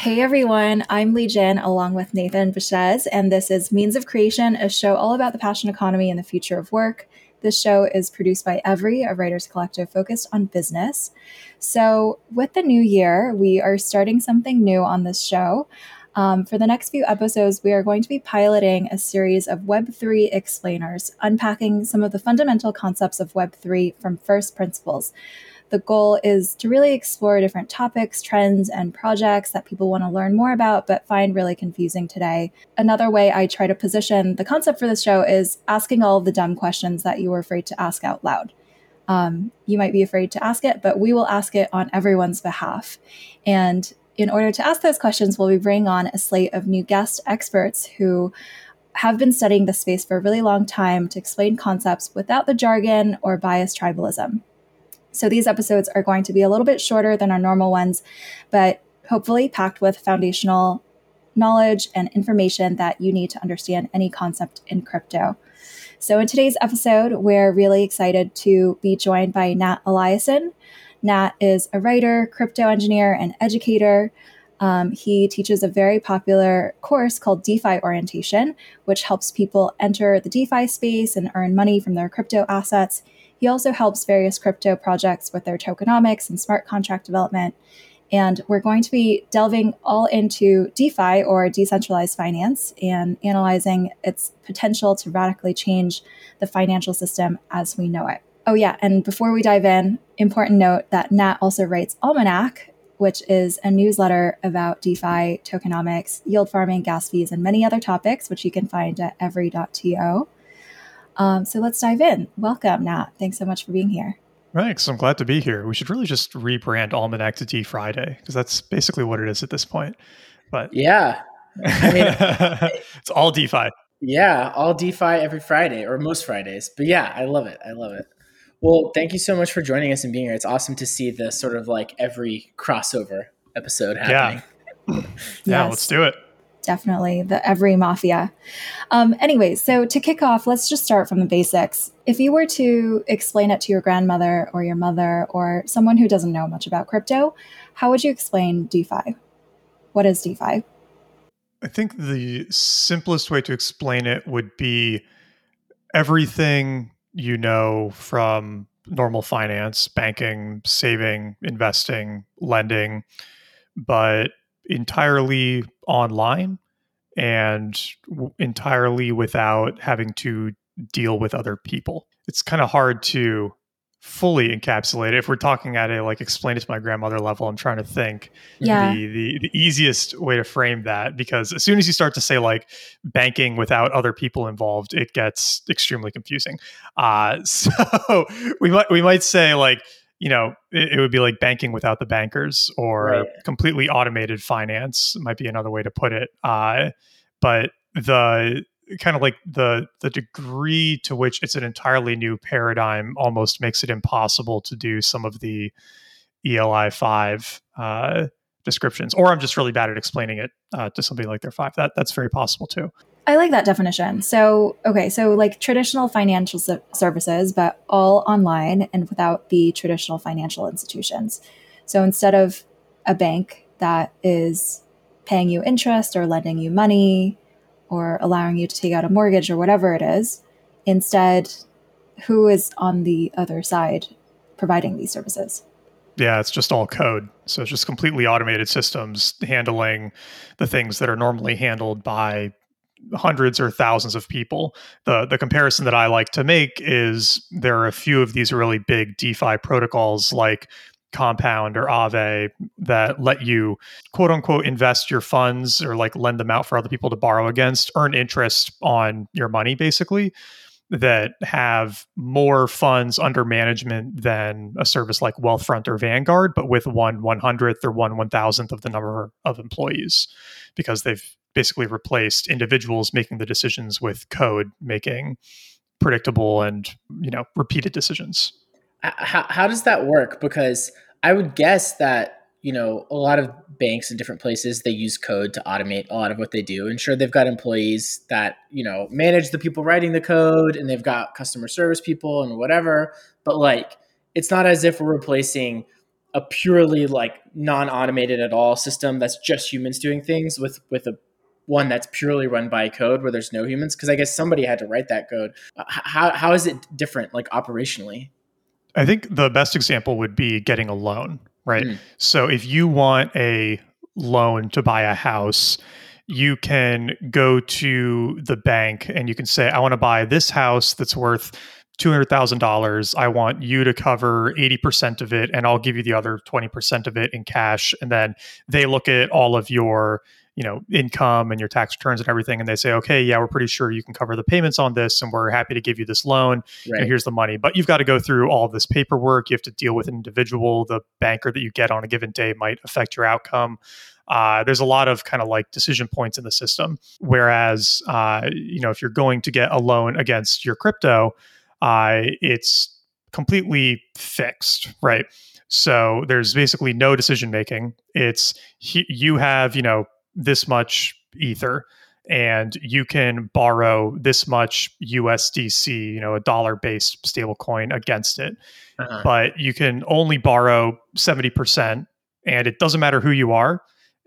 Hey everyone, I'm Li Jin along with Nathan Baschez, and this is Means of Creation, a show all about the passion economy and the future of work. This show is produced by Every, a writers collective focused on business. So, with the new year, we are starting something new on this show. Um, for the next few episodes, we are going to be piloting a series of Web3 explainers, unpacking some of the fundamental concepts of Web3 from first principles. The goal is to really explore different topics, trends, and projects that people want to learn more about but find really confusing today. Another way I try to position the concept for this show is asking all of the dumb questions that you were afraid to ask out loud. Um, you might be afraid to ask it, but we will ask it on everyone's behalf. And in order to ask those questions, we'll be bringing on a slate of new guest experts who have been studying the space for a really long time to explain concepts without the jargon or biased tribalism. So these episodes are going to be a little bit shorter than our normal ones, but hopefully packed with foundational knowledge and information that you need to understand any concept in crypto. So, in today's episode, we're really excited to be joined by Nat Eliason. Nat is a writer, crypto engineer, and educator. Um, he teaches a very popular course called DeFi Orientation, which helps people enter the DeFi space and earn money from their crypto assets. He also helps various crypto projects with their tokenomics and smart contract development. And we're going to be delving all into DeFi or decentralized finance and analyzing its potential to radically change the financial system as we know it. Oh, yeah. And before we dive in, important note that Nat also writes Almanac, which is a newsletter about DeFi, tokenomics, yield farming, gas fees, and many other topics, which you can find at every.to. Um, so let's dive in. Welcome, Nat. Thanks so much for being here. Thanks. I'm glad to be here. We should really just rebrand Almanac to D Friday because that's basically what it is at this point. But yeah, I mean, it's all DeFi. Yeah, all DeFi every Friday or most Fridays. But yeah, I love it. I love it. Well, thank you so much for joining us and being here. It's awesome to see the sort of like every crossover episode happening. Yeah, yeah yes. let's do it definitely the every mafia. Um, anyway, so to kick off, let's just start from the basics. If you were to explain it to your grandmother or your mother or someone who doesn't know much about crypto, how would you explain DeFi? What is DeFi? I think the simplest way to explain it would be everything you know from normal finance, banking, saving, investing, lending, but entirely online and w- entirely without having to deal with other people. It's kind of hard to fully encapsulate it. If we're talking at a like explain it to my grandmother level, I'm trying to think yeah. the, the the easiest way to frame that because as soon as you start to say like banking without other people involved, it gets extremely confusing. Uh, so we might we might say like you know, it, it, would be like banking without the bankers or right. completely automated finance might be another way to put it. Uh, but the kind of like the the degree to which it's an entirely new paradigm almost makes it impossible to do some of the ELI five uh, descriptions. Or I'm just really bad at explaining it uh, to somebody like their five. That that's very possible too. I like that definition. So, okay, so like traditional financial services, but all online and without the traditional financial institutions. So instead of a bank that is paying you interest or lending you money or allowing you to take out a mortgage or whatever it is, instead, who is on the other side providing these services? Yeah, it's just all code. So it's just completely automated systems handling the things that are normally handled by hundreds or thousands of people. The the comparison that I like to make is there are a few of these really big DeFi protocols like Compound or Aave that let you quote unquote invest your funds or like lend them out for other people to borrow against, earn interest on your money basically that have more funds under management than a service like Wealthfront or Vanguard, but with one one hundredth or one one thousandth of the number of employees, because they've basically replaced individuals making the decisions with code making predictable and you know repeated decisions. Uh, how, how does that work? Because i would guess that you know a lot of banks in different places they use code to automate a lot of what they do. And sure they've got employees that you know manage the people writing the code and they've got customer service people and whatever. But like it's not as if we're replacing a purely like non-automated at all system that's just humans doing things with with a one that's purely run by code where there's no humans? Because i guess somebody had to write that code. Uh, how, how is it different like operationally? I think the best example would be getting a loan right? Mm. so if you want a loan to buy a house you can go to the bank and you can say i want to buy this house that's worth $200,000. I want you to cover 80% of it and I'll give you the other 20% of it in cash. And then they look at all of your, you know, income and your tax returns and everything. And they say, okay, yeah, we're pretty sure you can cover the payments on this and we're happy to give you this loan. Right. And here's the money. But you've got to go through all this paperwork. You have to deal with an individual. The banker that you get on a given day might affect your outcome. Uh, there's a lot of kind of like decision points in the system. Whereas, uh, you know, if you're going to get a loan against your crypto, uh, it's completely fixed, right? So there's basically no decision making. It's he, you have, you know, this much ether and you can borrow this much USDC, you know, a dollar based stable coin against it. Uh-huh. But you can only borrow 70% and it doesn't matter who you are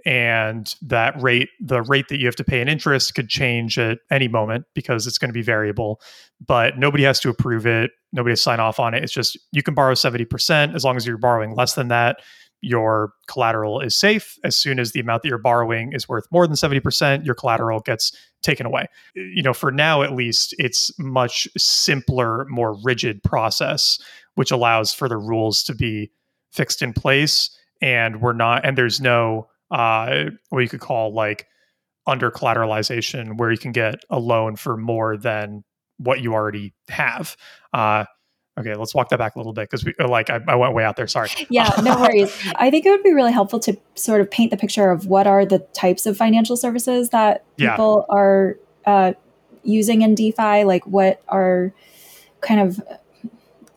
and that rate the rate that you have to pay in interest could change at any moment because it's going to be variable but nobody has to approve it nobody has to sign off on it. It's just you can borrow 70% as long as you're borrowing less than that. Your collateral is safe. As soon as the amount that you're borrowing is worth more than 70% your collateral gets taken away. You know for now at least it's much simpler more rigid process which allows for the rules to be fixed in place and we're not and there's no uh, what you could call like under collateralization, where you can get a loan for more than what you already have. Uh, okay, let's walk that back a little bit because we like I, I, went way out there. Sorry. Yeah, no worries. I think it would be really helpful to sort of paint the picture of what are the types of financial services that people yeah. are uh, using in DeFi. Like, what are kind of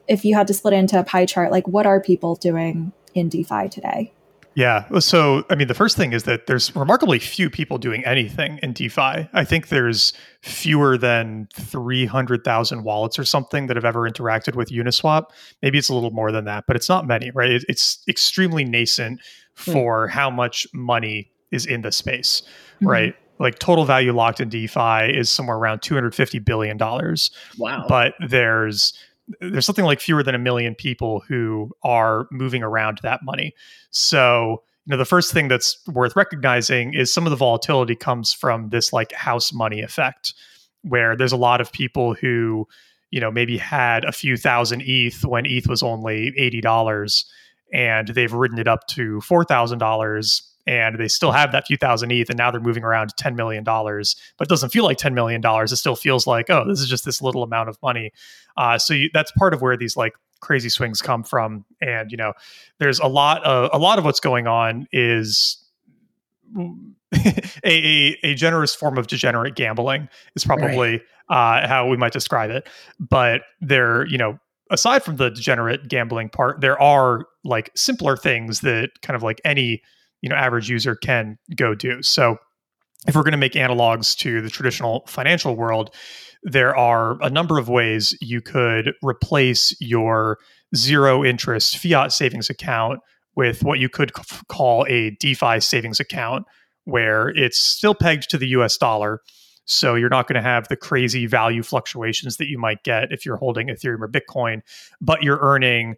if you had to split it into a pie chart, like what are people doing in DeFi today? Yeah. So, I mean, the first thing is that there's remarkably few people doing anything in DeFi. I think there's fewer than 300,000 wallets or something that have ever interacted with Uniswap. Maybe it's a little more than that, but it's not many, right? It's extremely nascent hmm. for mm. how much money is in the space, mm-hmm. right? Like total value locked in DeFi is somewhere around $250 billion. Wow. But there's there's something like fewer than a million people who are moving around that money. So, you know, the first thing that's worth recognizing is some of the volatility comes from this like house money effect, where there's a lot of people who, you know, maybe had a few thousand ETH when ETH was only $80 and they've ridden it up to $4,000 and they still have that few thousand ETH, and now they're moving around $10 million, but it doesn't feel like $10 million. It still feels like, oh, this is just this little amount of money. Uh, so you, that's part of where these like crazy swings come from. And, you know, there's a lot of, a lot of what's going on is a, a, a, generous form of degenerate gambling is probably right. uh, how we might describe it. But there, you know, aside from the degenerate gambling part, there are like simpler things that kind of like any you know average user can go do. So if we're going to make analogs to the traditional financial world, there are a number of ways you could replace your zero interest fiat savings account with what you could c- call a DeFi savings account, where it's still pegged to the US dollar. So you're not going to have the crazy value fluctuations that you might get if you're holding Ethereum or Bitcoin, but you're earning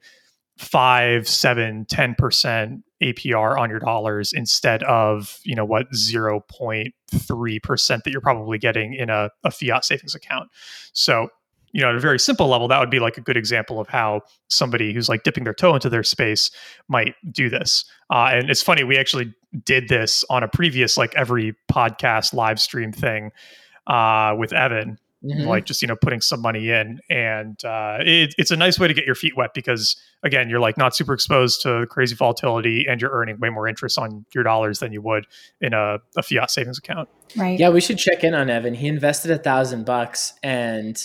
five, seven, 10% APR on your dollars instead of, you know, what 0.3% that you're probably getting in a, a fiat savings account. So, you know, at a very simple level, that would be like a good example of how somebody who's like dipping their toe into their space might do this. Uh, and it's funny, we actually did this on a previous, like every podcast live stream thing uh, with Evan Mm-hmm. like just you know putting some money in. And uh, it, it's a nice way to get your feet wet because again you're like not super exposed to crazy volatility and you're earning way more interest on your dollars than you would in a, a fiat savings account. Right. Yeah we should check in on evan. He invested a thousand bucks and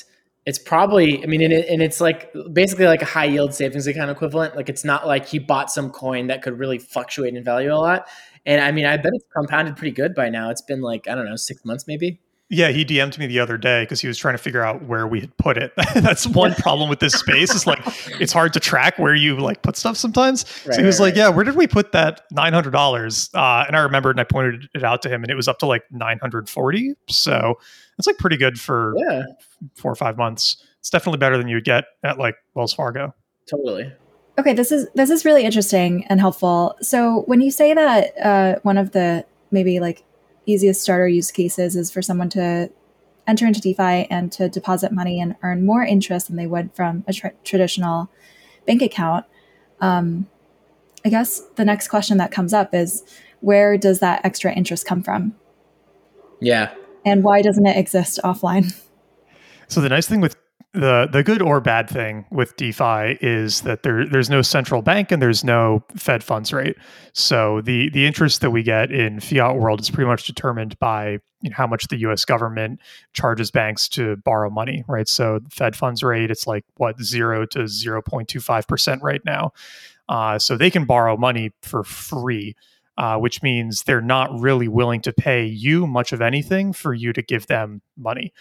it's probably i mean and, it, and it's like basically like a high yield savings account equivalent. Like it's not like he bought some coin that could really fluctuate in value a lot. And i mean i bet it's compounded pretty good by now. It's been like i don't know six months maybe Yeah, he DM'd me the other day because he was trying to figure out where we had put it. That's one problem with this space. Is like it's hard to track where you like put stuff sometimes. Right, so he was right, like, right. "Yeah, where did we put that nine hundred dollars?" Uh, and I remembered, and I pointed it out to him, and it was up to like nine hundred forty. So it's like pretty good for yeah. four or five months. It's definitely better than you would get at like Wells Fargo. Totally. Okay, this is this is really interesting and helpful. So when you say that uh, one of the maybe like easiest starter use cases is for someone to enter into DeFi and to deposit money and earn more interest than they would from a tra- traditional bank account. Um, I guess the next question that comes up is where does that extra interest come from? Yeah. And why doesn't it exist offline? So the nice thing with the the good or bad thing with DeFi is that there there's no central bank and there's no Fed funds rate. So the the interest that we get in fiat world is pretty much determined by you know, how much the U.S. government charges banks to borrow money, right? So Fed funds rate it's like what zero to zero point two five percent right now. Uh, so they can borrow money for free. Uh, which means they're not really willing to pay you much of anything for you to give them money.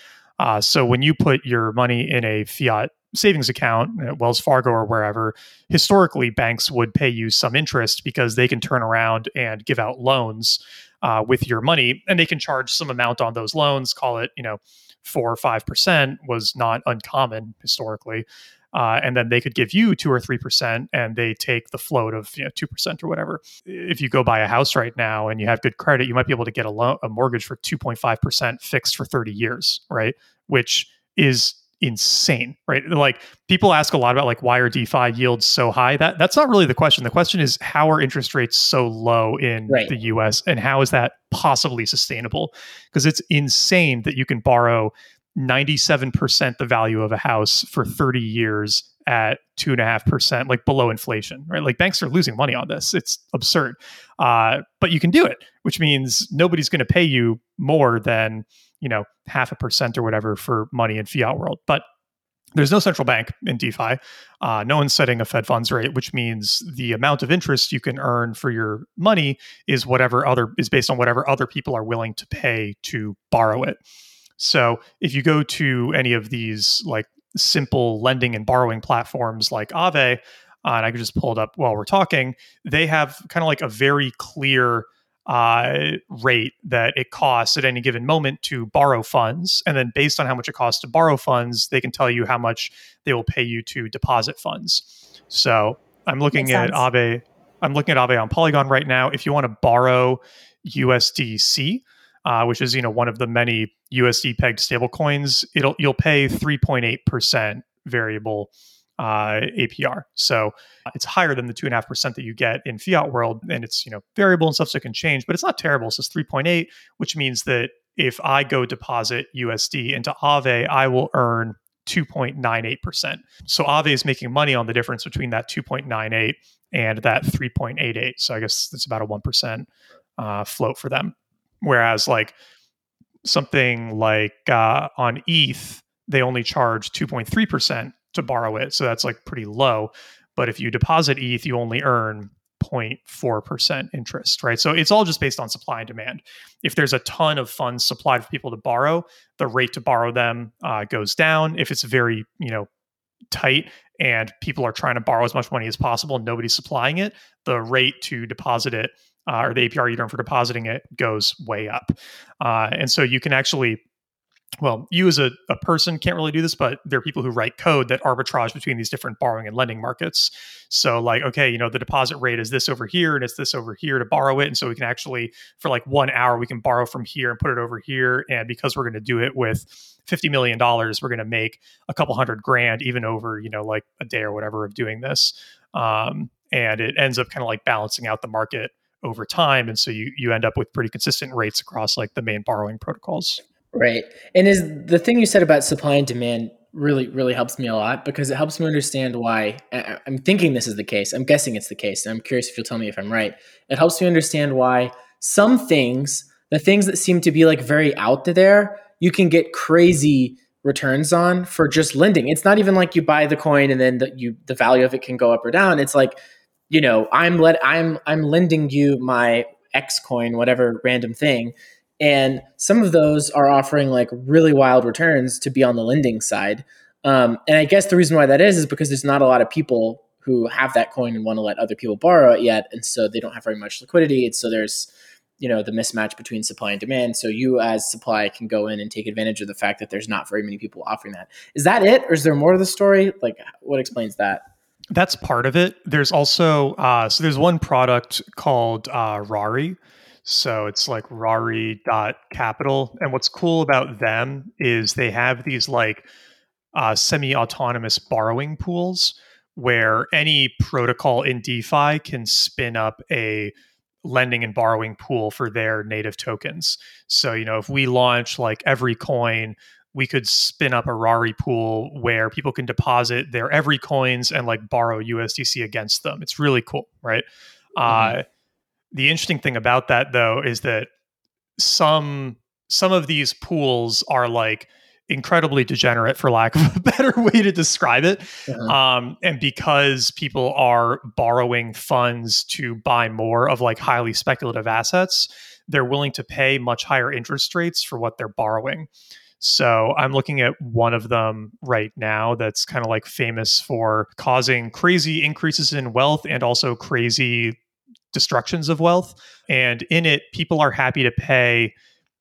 Uh, so when you put your money in a fiat savings account at Wells Fargo or wherever, historically banks would pay you some interest because they can turn around and give out loans uh, with your money, and they can charge some amount on those loans. Call it, you know, four or five percent was not uncommon historically. Uh, and then they could give you two or three percent, and they take the float of you know two percent or whatever. If you go buy a house right now and you have good credit, you might be able to get a loan, a mortgage for two point five percent fixed for thirty years, right? Which is insane, right? Like people ask a lot about like why are DeFi yields so high? That that's not really the question. The question is how are interest rates so low in right. the US and how is that possibly sustainable? Because it's insane that you can borrow 97% the value of a house for 30 years at two and a half percent, like below inflation, right? Like banks are losing money on this. It's absurd. Uh, but you can do it, which means nobody's going to pay you more than, you know, half a percent or whatever for money in fiat world. But there's no central bank in DeFi. Uh, no one's setting a Fed funds rate, which means the amount of interest you can earn for your money is whatever other is based on whatever other people are willing to pay to borrow it. So if you go to any of these like simple lending and borrowing platforms like Aave, uh, and I could just pull it up while we're talking, they have kind of like a very clear uh, rate that it costs at any given moment to borrow funds. And then based on how much it costs to borrow funds, they can tell you how much they will pay you to deposit funds. So I'm looking Makes at sense. Aave. I'm looking at Aave on Polygon right now. If you want to borrow USDC, uh, which is you know one of the many USD pegged stablecoins, it'll you'll pay 3.8 percent variable uh, APR. So it's higher than the two and a half percent that you get in fiat world, and it's you know variable and stuff, so it can change, but it's not terrible. So it's 3.8, which means that if I go deposit USD into Aave, I will earn 2.98%. So Aave is making money on the difference between that 2.98 and that 3.88. So I guess it's about a 1% uh, float for them. Whereas like something like uh, on ETH, they only charge 2.3% to borrow it. So that's like pretty low. But if you deposit ETH, you only earn 0.4% interest, right? So it's all just based on supply and demand. If there's a ton of funds supplied for people to borrow, the rate to borrow them uh, goes down. If it's very, you know, tight and people are trying to borrow as much money as possible and nobody's supplying it, the rate to deposit it uh, or the APR you earn for depositing it goes way up. Uh, and so you can actually, well, you as a, a person can't really do this, but there are people who write code that arbitrage between these different borrowing and lending markets. So, like, okay, you know, the deposit rate is this over here and it's this over here to borrow it. And so we can actually, for like one hour, we can borrow from here and put it over here. And because we're going to do it with $50 million, we're going to make a couple hundred grand, even over, you know, like a day or whatever of doing this. Um, and it ends up kind of like balancing out the market over time and so you you end up with pretty consistent rates across like the main borrowing protocols. Right. And is the thing you said about supply and demand really really helps me a lot because it helps me understand why i'm thinking this is the case. I'm guessing it's the case and i'm curious if you'll tell me if i'm right. It helps me understand why some things the things that seem to be like very out there you can get crazy returns on for just lending. It's not even like you buy the coin and then the, you the value of it can go up or down. It's like you know, I'm let I'm I'm lending you my X coin, whatever random thing, and some of those are offering like really wild returns to be on the lending side. Um, and I guess the reason why that is is because there's not a lot of people who have that coin and want to let other people borrow it yet, and so they don't have very much liquidity. And so there's you know the mismatch between supply and demand. So you as supply can go in and take advantage of the fact that there's not very many people offering that. Is that it or is there more to the story? Like what explains that that's part of it. There's also uh, so there's one product called uh, rari. So it's like rari.capital and what's cool about them is they have these like uh, semi-autonomous borrowing pools where any protocol in defi can spin up a lending and borrowing pool for their native tokens. So, you know, if we launch like every coin, we could spin up a Rari pool where people can deposit their every coins and like borrow USDC against them. It's really cool, right? Mm-hmm. Uh, the interesting thing about that though is that some some of these pools are like incredibly degenerate for lack of a better way to describe it uh-huh. um, and because people are borrowing funds to buy more of like highly speculative assets they're willing to pay much higher interest rates for what they're borrowing so i'm looking at one of them right now that's kind of like famous for causing crazy increases in wealth and also crazy destructions of wealth and in it people are happy to pay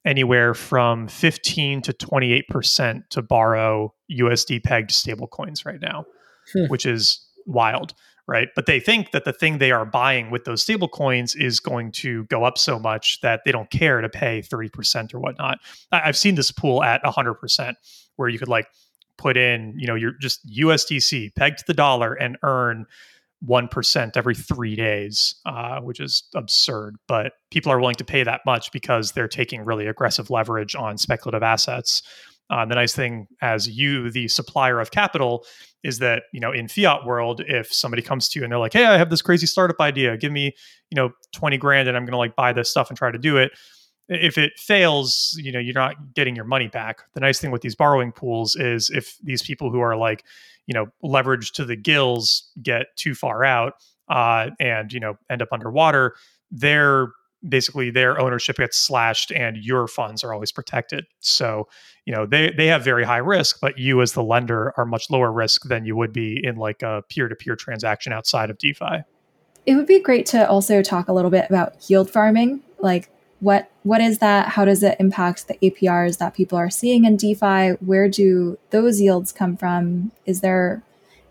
anywhere from 15 to 28% to borrow USD pegged stablecoins right now, hmm. which is wild, right? But they think that the thing they are buying with those stablecoins is going to go up so much that they don't care to pay 30% or whatnot. I- I've seen this pool at 100% where you could like put in, you know, you're just USDC pegged to the dollar and earn 1% every three days, uh, which is absurd. But people are willing to pay that much because they're taking really aggressive leverage on speculative assets. Uh, the nice thing as you, the supplier of capital, is that you know in fiat world, if somebody comes to you and they're like, "Hey, I have this crazy startup idea. Give me you know twenty grand, and I'm going to like buy this stuff and try to do it." If it fails, you know you're not getting your money back. The nice thing with these borrowing pools is if these people who are like you know leveraged to the gills get too far out uh, and you know end up underwater their basically their ownership gets slashed and your funds are always protected. So you know they they have very high risk but you as the lender are much lower risk than you would be in like a peer-to-peer transaction outside of defi. It would be great to also talk a little bit about yield farming. Like what what is that? How does it impact the aprs that people are seeing in defi? Where do those yields come from? Is there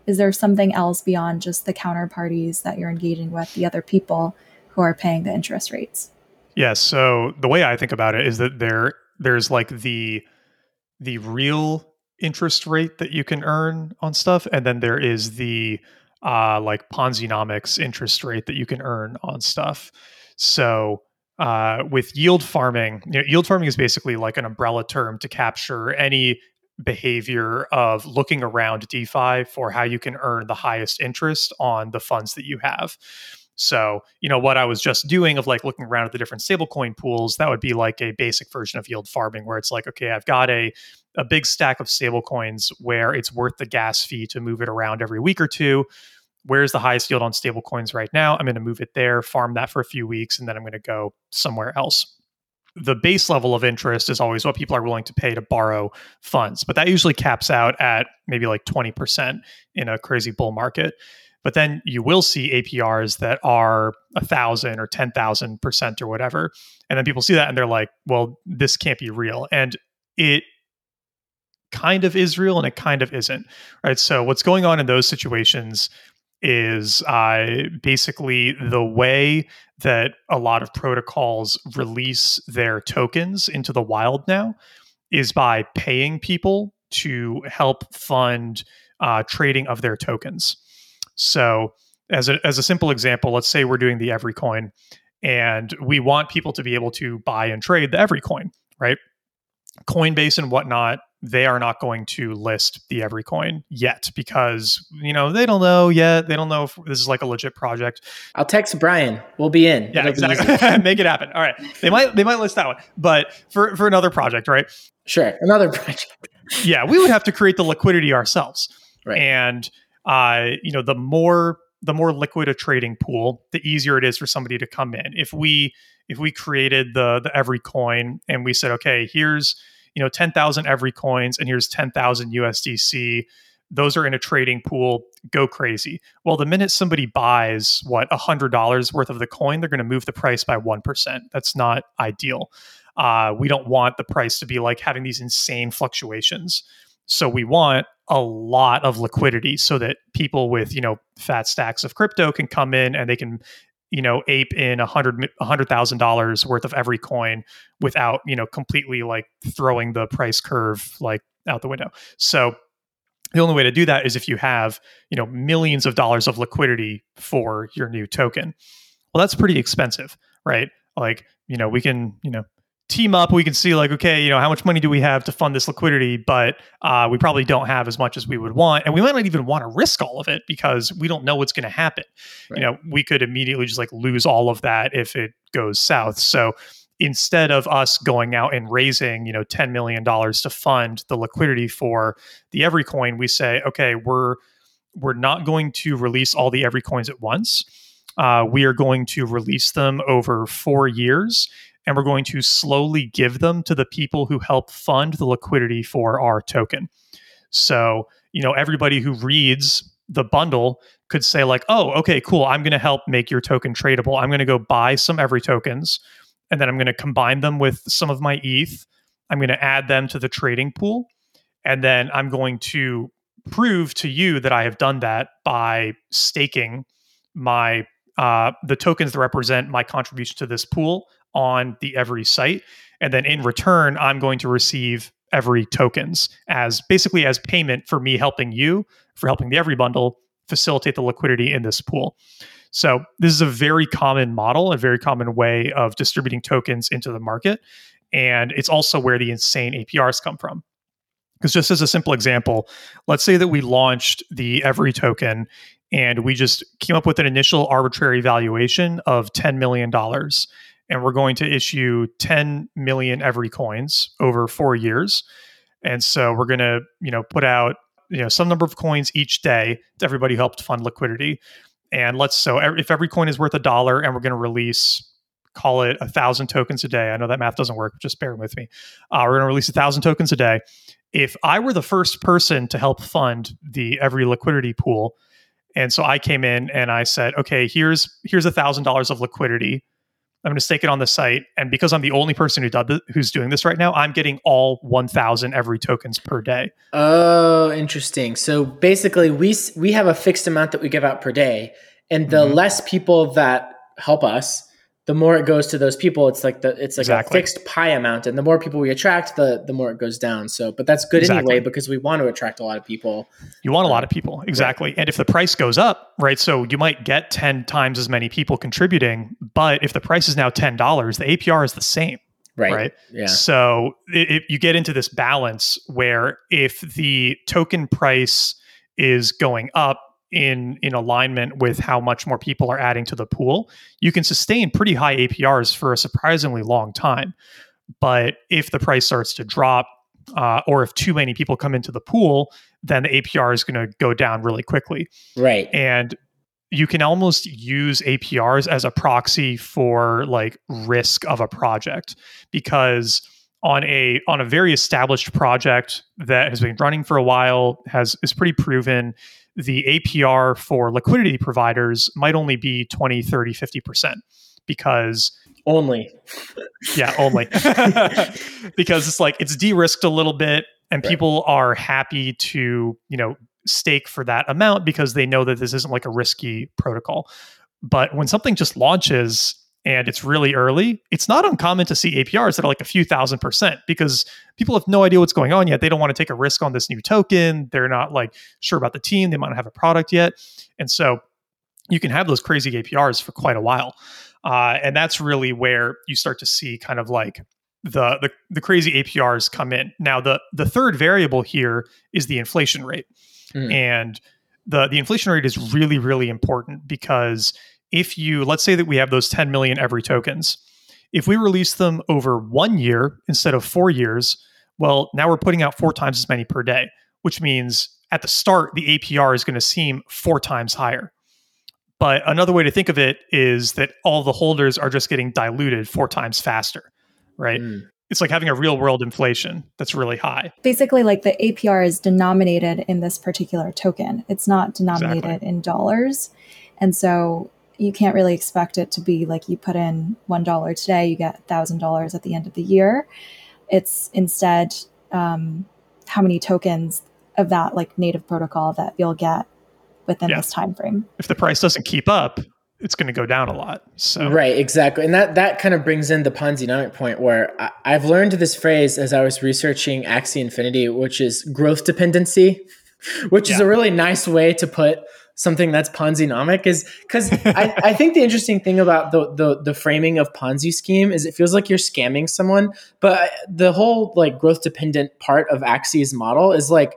is there something else beyond just the counterparties that you're engaging with the other people who are paying the interest rates yes so the way i think about it is that there there's like the the real interest rate that you can earn on stuff and then there is the uh like ponzi interest rate that you can earn on stuff so uh, with yield farming, you know, yield farming is basically like an umbrella term to capture any behavior of looking around DeFi for how you can earn the highest interest on the funds that you have. So, you know, what I was just doing of like looking around at the different stablecoin pools, that would be like a basic version of yield farming where it's like, okay, I've got a a big stack of stablecoins where it's worth the gas fee to move it around every week or two where's the highest yield on stablecoins right now? I'm going to move it there, farm that for a few weeks, and then I'm going to go somewhere else. The base level of interest is always what people are willing to pay to borrow funds, but that usually caps out at maybe like 20% in a crazy bull market. But then you will see APRs that are a thousand or 10,000% or whatever. And then people see that and they're like, well, this can't be real. And it kind of is real and it kind of isn't. Right. So what's going on in those situations is uh, basically the way that a lot of protocols release their tokens into the wild now is by paying people to help fund uh, trading of their tokens. So, as a, as a simple example, let's say we're doing the every coin and we want people to be able to buy and trade the every coin, right? Coinbase and whatnot they are not going to list the every coin yet because you know they don't know yet. They don't know if this is like a legit project. I'll text brian. We'll be in. Yeah It'll exactly. Make it happen. All right. They might they might list that one but for for another project right? Sure. Another project. Yeah we would have to create the liquidity ourselves. Right. And uh you know the more the more liquid a trading pool the easier it is for somebody to come in. If we if we created the the every coin and we said, okay, here's you know 10,000 every coins and here's 10,000 USDC those are in a trading pool go crazy. Well the minute somebody buys what a $100 worth of the coin they're going to move the price by 1% that's not ideal. Uh, we don't want the price to be like having these insane fluctuations so we want a lot of liquidity so that people with you know fat stacks of crypto can come in and they can you know ape in a hundred hundred thousand dollars worth of every coin without you know completely like throwing the price curve like out the window. So the only way to do that is if you have you know millions of dollars of liquidity for your new token. Well that's pretty expensive right? Like you know we can you know team up we can see like okay you know how much money do we have to fund this liquidity? But uh, we probably don't have as much as we would want and we might not even want to risk all of it because we don't know what's going to happen right. you know we could immediately just like lose all of that if it goes south. So instead of us going out and raising you know 10 million dollars to fund the liquidity for the every coin we say okay we're we're not going to release all the every coins at once. Uh, we are going to release them over four years and we're going to slowly give them to the people who help fund the liquidity for our token so you know everybody who reads the bundle could say like oh okay cool i'm going to help make your token tradable i'm going to go buy some every tokens and then I'm going to combine them with some of my ETH. I'm going to add them to the trading pool. And then I'm going to prove to you that I have done that by staking my uh, the tokens that represent my contribution to this pool on the every site. And then in return, I'm going to receive every tokens as basically as payment for me helping you for helping the every bundle facilitate the liquidity in this pool. So this is a very common model, a very common way of distributing tokens into the market. And it's also where the insane APRs come from. Because just as a simple example, let's say that we launched the Every token and we just came up with an initial arbitrary valuation of $10 million. And we're going to issue 10 million Every coins over four years. And so we're going to, you know, put out, you know, some number of coins each day to everybody who helped fund liquidity. And let's so if every coin is worth a dollar and we're going to release call it a thousand tokens a day i know that math doesn't work just bear with me. Uh, we're going to release a thousand tokens a day. If i were the first person to help fund the every liquidity pool and so i came in and i said okay here's here's a thousand dollars of liquidity I'm going to stake it on the site, and because I'm the only person who does who's doing this right now, I'm getting all 1,000 every tokens per day. Oh, interesting. So basically, we we have a fixed amount that we give out per day, and the mm-hmm. less people that help us, the more it goes to those people. It's like the it's like exactly. a fixed pie amount, and the more people we attract, the the more it goes down. So, but that's good exactly. anyway because we want to attract a lot of people. You want a lot of people, exactly. Right. And if the price goes up, right? So you might get ten times as many people contributing, but if the price is now ten dollars, the APR is the same. Right. Right. Yeah. So it, you get into this balance where if the token price is going up in in alignment with how much more people are adding to the pool, you can sustain pretty high APRs for a surprisingly long time. But if the price starts to drop, uh, or if too many people come into the pool, then the APR is going to go down really quickly. Right. And you can almost use APRs as a proxy for like risk of a project because on a on a very established project that has been running for a while has is pretty proven the APR for liquidity providers might only be 20, 30, 50% because only. yeah, only. because it's like it's de-risked a little bit and right. people are happy to, you know, stake for that amount because they know that this isn't like a risky protocol. But when something just launches and it's really early, it's not uncommon to see APRs that are like a few thousand percent because people have no idea what's going on yet. They don't want to take a risk on this new token. They're not like sure about the team. They might not have a product yet. And so you can have those crazy APRs for quite a while. Uh, and that's really where you start to see kind of like the, the the crazy APRs come in. Now the the third variable here is the inflation rate. Mm. And the the inflation rate is really really important because if you let's say that we have those 10 million every tokens if we release them over one year instead of four years well now we're putting out four times as many per day which means at the start the apr is going to seem four times higher But another way to think of it is that all the holders are just getting diluted four times faster, right? Mm. It's like having a real world inflation that's really high. Basically, like the APR is denominated in this particular token, it's not denominated exactly. in dollars. And so you can't really expect it to be like you put in $1 today, you get $1,000 at the end of the year. It's instead um, how many tokens of that like native protocol that you'll get within yeah. this time frame. If the price doesn't keep up, it's going to go down a lot. So right, exactly, and that that kind of brings in the Ponzi point where I, I've learned this phrase as I was researching Axie Infinity, which is growth dependency, which yeah. is a really nice way to put something that's Ponzi-nomic is because I, I, think the interesting thing about the, the the framing of Ponzi scheme is it feels like you're scamming someone, but the whole like growth dependent part of Axie's model is like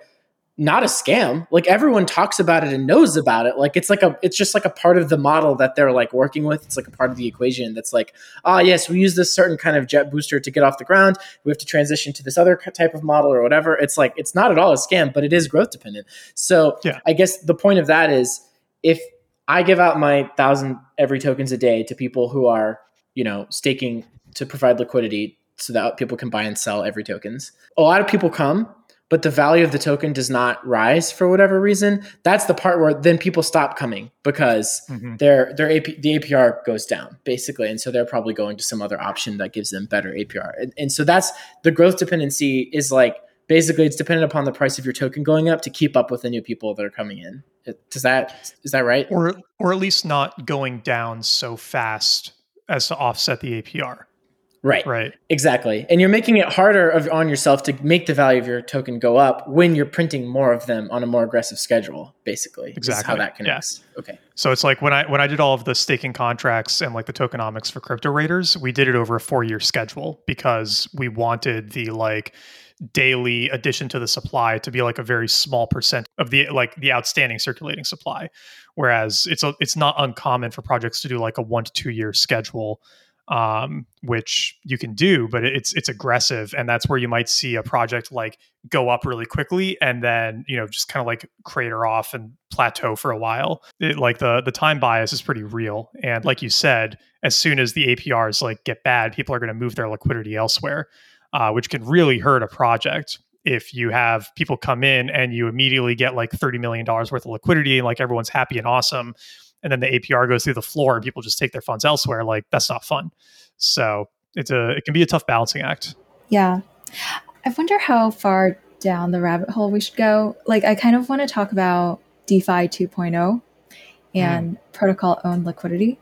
not a scam. Like everyone talks about it and knows about it. Like it's like a it's just like a part of the model that they're like working with. It's like a part of the equation that's like, ah, oh, yes, we use this certain kind of jet booster to get off the ground. We have to transition to this other type of model or whatever. It's like it's not at all a scam, but it is growth dependent. So yeah. I guess the point of that is if I give out my thousand every tokens a day to people who are, you know, staking to provide liquidity so that people can buy and sell every tokens. A lot of people come but the value of the token does not rise for whatever reason, that's the part where then people stop coming because mm-hmm. their their AP, the APR goes down basically, and so they're probably going to some other option that gives them better APR. And, and so that's the growth dependency is like basically it's dependent upon the price of your token going up to keep up with the new people that are coming in. Does that is that right? Or or at least not going down so fast as to offset the APR. Right. Right. Exactly. And you're making it harder of, on yourself to make the value of your token go up when you're printing more of them on a more aggressive schedule, basically. Exactly. how that connects. Yeah. Okay. So it's like when I when I did all of the staking contracts and like the tokenomics for crypto raiders, we did it over a four year schedule because we wanted the like daily addition to the supply to be like a very small percent of the like the outstanding circulating supply whereas it's a, it's not uncommon for projects to do like a 1 to 2 year schedule um, which you can do, but it's it's aggressive, and that's where you might see a project like go up really quickly and then you know just kind of like crater off and plateau for a while. It, like the the time bias is pretty real, and like you said, as soon as the APRs like get bad, people are going to move their liquidity elsewhere, uh, which can really hurt a project if you have people come in and you immediately get like $30 million worth of liquidity and like everyone's happy and awesome and then the APR goes through the floor and people just take their funds elsewhere, like that's not fun. So it's a it can be a tough balancing act. Yeah. I wonder how far down the rabbit hole we should go. Like I kind of want to talk about DeFi 2.0 and mm. protocol owned liquidity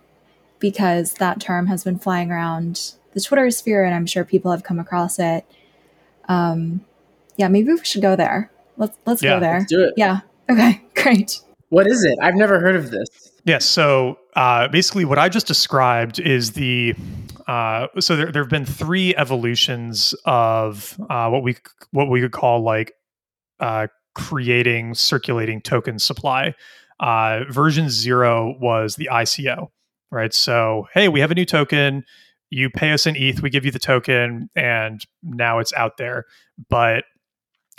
because that term has been flying around the Twitter sphere and I'm sure people have come across it. Um, yeah, maybe we should go there. Let's let's yeah, go there. Let's do it. Yeah. Okay, great. What is it? I've never heard of this. Yes. So uh, basically, what I just described is the uh, so there there have been three evolutions of uh, what we what we could call like uh, creating circulating token supply. Uh, version zero was the ICO, right? So hey, we have a new token. You pay us an ETH, we give you the token, and now it's out there. But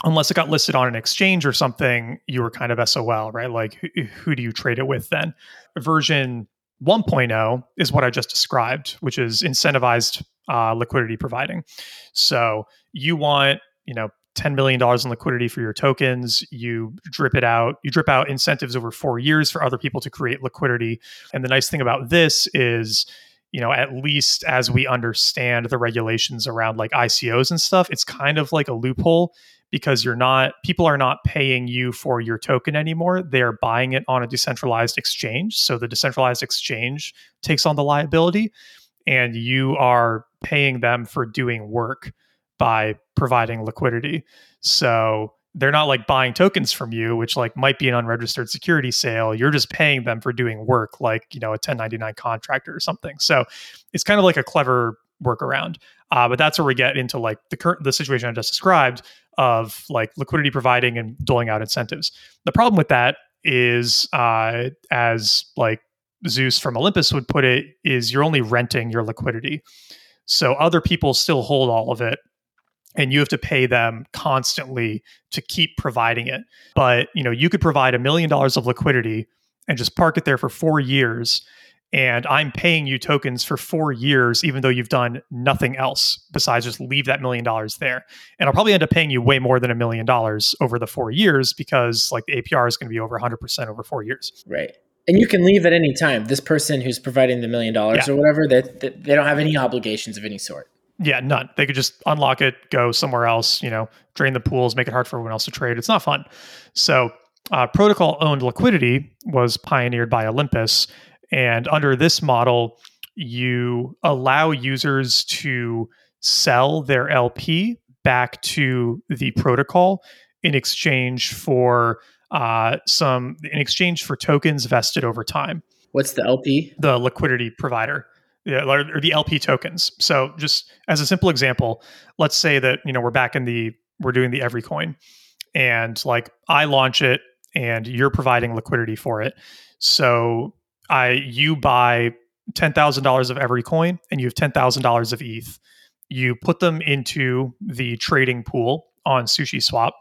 unless it got listed on an exchange or something, you were kind of SOL, right? Like, who, who do you trade it with then? Version 1.0 is what I just described, which is incentivized uh, liquidity providing. So you want, you know, $10 million in liquidity for your tokens. You drip it out. You drip out incentives over four years for other people to create liquidity. And the nice thing about this is, you know, at least as we understand the regulations around like ICOs and stuff, it's kind of like a loophole because you're not people are not paying you for your token anymore. They're buying it on a decentralized exchange. So the decentralized exchange takes on the liability and you are paying them for doing work by providing liquidity. So they're not like buying tokens from you which like might be an unregistered security sale. You're just paying them for doing work like you know a 1099 contractor or something. So it's kind of like a clever workaround uh, but that's where we get into like the current the situation i just described of like liquidity providing and doling out incentives. The problem with that is, uh, as like Zeus from Olympus would put it, is you're only renting your liquidity. So other people still hold all of it and you have to pay them constantly to keep providing it. But, you know, you could provide a million dollars of liquidity and just park it there for four years and I'm paying you tokens for four years, even though you've done nothing else besides just leave that million dollars there. And I'll probably end up paying you way more than a million dollars over the four years because like the APR is going to be over 100% over four years. Right. And you can leave at any time. This person who's providing the million dollars or whatever, that they, they don't have any obligations of any sort. Yeah, none. They could just unlock it, go somewhere else, you know, drain the pools, make it hard for everyone else to trade. It's not fun. So, uh, protocol owned liquidity was pioneered by Olympus and under this model, you allow users to sell their LP back to the protocol in exchange for uh, some in exchange for tokens vested over time. What's the LP? The liquidity provider. Yeah, or the LP tokens. So just as a simple example, let's say that you know we're back in the we're doing the every coin and like I launch it and you're providing liquidity for it. So I you buy ten thousand dollars of every coin and you have ten thousand dollars of ETH. You put them into the trading pool on Sushi Swap,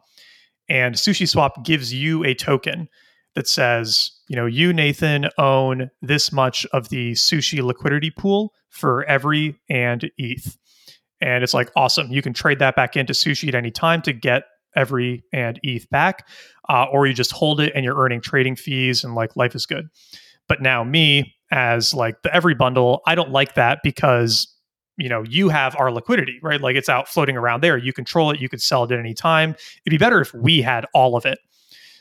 and Sushi Swap gives you a token that says, you know, you Nathan own this much of the sushi liquidity pool for every and ETH. And it's like awesome. You can trade that back into sushi at any time to get every and ETH back, uh, or you just hold it and you're earning trading fees and like life is good. But now me as like the every bundle, I don't like that because you know you have our liquidity right? Like it's out floating around there. You control it. You could sell it at any time. It'd be better if we had all of it.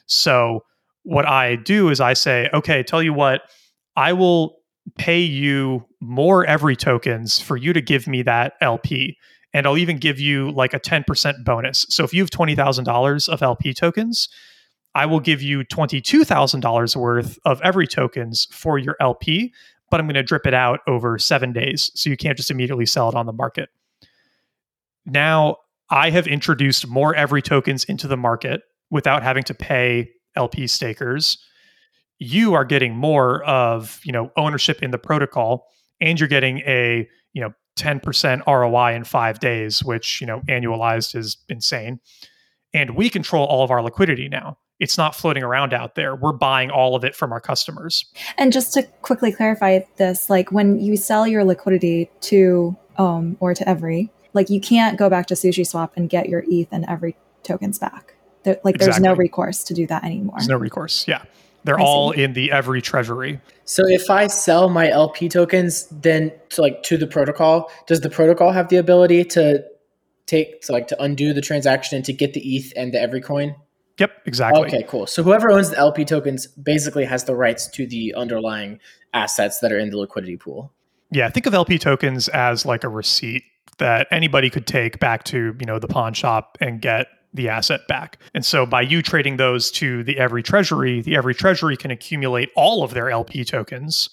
So what i do is i say okay tell you what i will pay you more every tokens for you to give me that lp and i'll even give you like a 10% bonus. So if you have $20000 of lp tokens I will give you $22,000 worth of every tokens for your LP, but I'm going to drip it out over seven days. So you can't just immediately sell it on the market. Now, I have introduced more every tokens into the market without having to pay LP stakers. You are getting more of, you know, ownership in the protocol and you're getting a, you know, 10% ROI in 5 days, which, you know, annualized is insane. And we control all of our liquidity now it's not floating around out there. We're buying all of it from our customers. And just to quickly clarify this, like when you sell your liquidity to um or to every, like you can't go back to Sushi Swap and get your ETH and every tokens back. There, like exactly. there's no recourse to do that anymore. There's no recourse. Yeah. They're I all see. in the every treasury. So if I sell my LP tokens then to like to the protocol, does the protocol have the ability to take to like to undo the transaction and to get the ETH and the every coin? Yep, exactly. Okay, cool. So whoever owns the LP tokens basically has the rights to the underlying assets that are in the liquidity pool. Yeah, think of LP tokens as like a receipt that anybody could take back to, you know, the pawn shop and get the asset back. And so by you trading those to the every treasury, the every treasury can accumulate all of their LP tokens